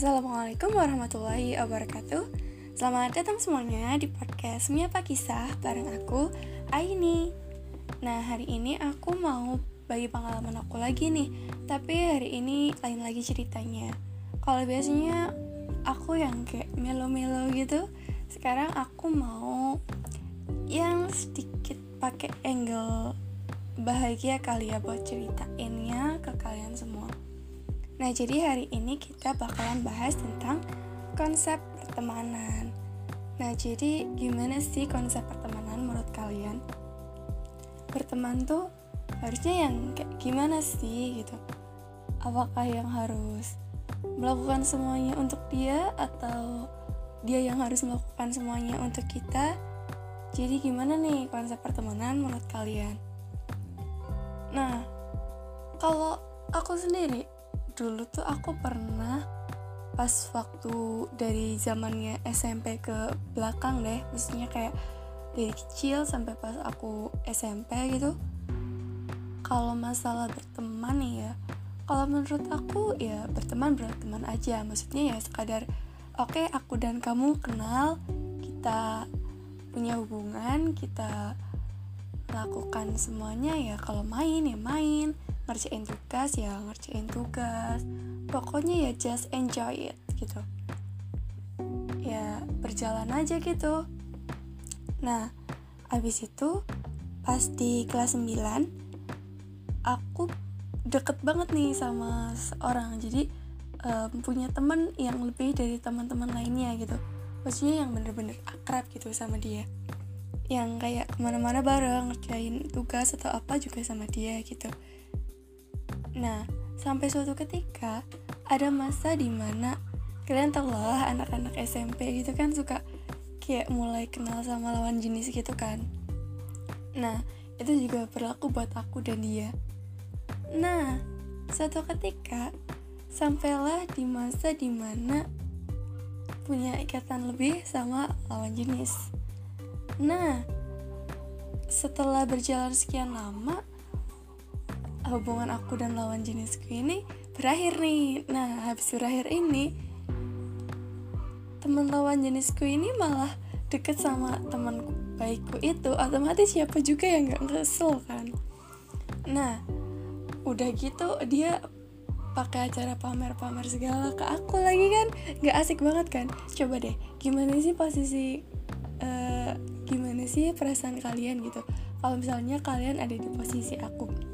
Assalamualaikum warahmatullahi wabarakatuh. Selamat datang semuanya di podcast Miapa Kisah bareng aku, Aini. Nah hari ini aku mau bagi pengalaman aku lagi nih Tapi hari ini lain lagi ceritanya. Kalau biasanya aku yang kayak melo-melo gitu Sekarang aku mau yang sedikit pakai angle bahagia kali ya buat ceritainnya ke kalian semua Nah, jadi hari ini kita bakalan bahas tentang konsep pertemanan. Nah, jadi gimana sih konsep pertemanan menurut kalian? Berteman tuh harusnya yang kayak gimana sih gitu? Apakah yang harus melakukan semuanya untuk dia atau dia yang harus melakukan semuanya untuk kita? Jadi gimana nih konsep pertemanan menurut kalian? Nah, kalau aku sendiri dulu tuh aku pernah pas waktu dari zamannya SMP ke belakang deh maksudnya kayak dari kecil sampai pas aku SMP gitu. Kalau masalah berteman nih ya kalau menurut aku ya berteman berteman aja maksudnya ya sekadar oke okay, aku dan kamu kenal kita punya hubungan kita lakukan semuanya ya kalau main ya main ngerjain tugas ya ngerjain tugas. Pokoknya ya just enjoy it gitu. Ya berjalan aja gitu. Nah abis itu pas di kelas 9 aku deket banget nih sama seorang. Jadi um, punya temen yang lebih dari teman-teman lainnya gitu. Maksudnya yang bener-bener akrab gitu sama dia. Yang kayak ke mana-mana bareng ngerjain tugas atau apa juga sama dia gitu Nah, sampai suatu ketika ada masa di mana kalian tau lah anak-anak SMP gitu kan suka kayak mulai kenal sama lawan jenis gitu kan. Nah, itu juga berlaku buat aku dan dia. Nah, suatu ketika sampailah di masa di mana punya ikatan lebih sama lawan jenis. Nah, setelah berjalan sekian lama, hubungan aku dan lawan jenisku ini berakhir nih. Nah habis berakhir ini teman lawan jenisku ini malah deket sama teman baikku itu. Otomatis siapa juga yang nggak kesel kan? Nah udah gitu dia pakai acara pamer-pamer segala ke aku lagi kan? Nggak asik banget kan? Coba deh gimana sih posisi uh, gimana sih perasaan kalian gitu? Kalau misalnya kalian ada di posisi aku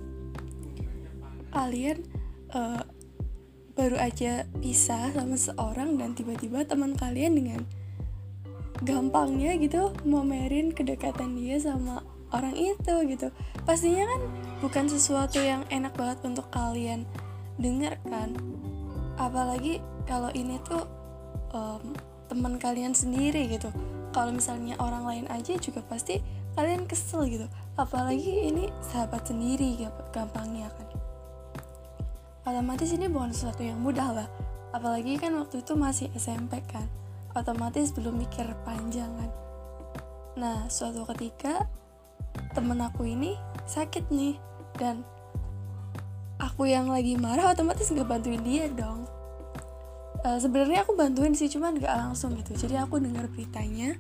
kalian uh, baru aja pisah sama seorang dan tiba-tiba teman kalian dengan gampangnya gitu momerin kedekatan dia sama orang itu gitu. Pastinya kan bukan sesuatu yang enak banget untuk kalian dengar kan. Apalagi kalau ini tuh um, teman kalian sendiri gitu. Kalau misalnya orang lain aja juga pasti kalian kesel gitu. Apalagi ini sahabat sendiri gampangnya kan otomatis ini bukan sesuatu yang mudah lah apalagi kan waktu itu masih SMP kan. Otomatis belum mikir panjang kan. Nah suatu ketika temen aku ini sakit nih. Dan aku yang lagi marah otomatis nggak bantuin dia dong. Uh, sebenarnya aku bantuin sih cuman nggak langsung gitu. Jadi aku dengar beritanya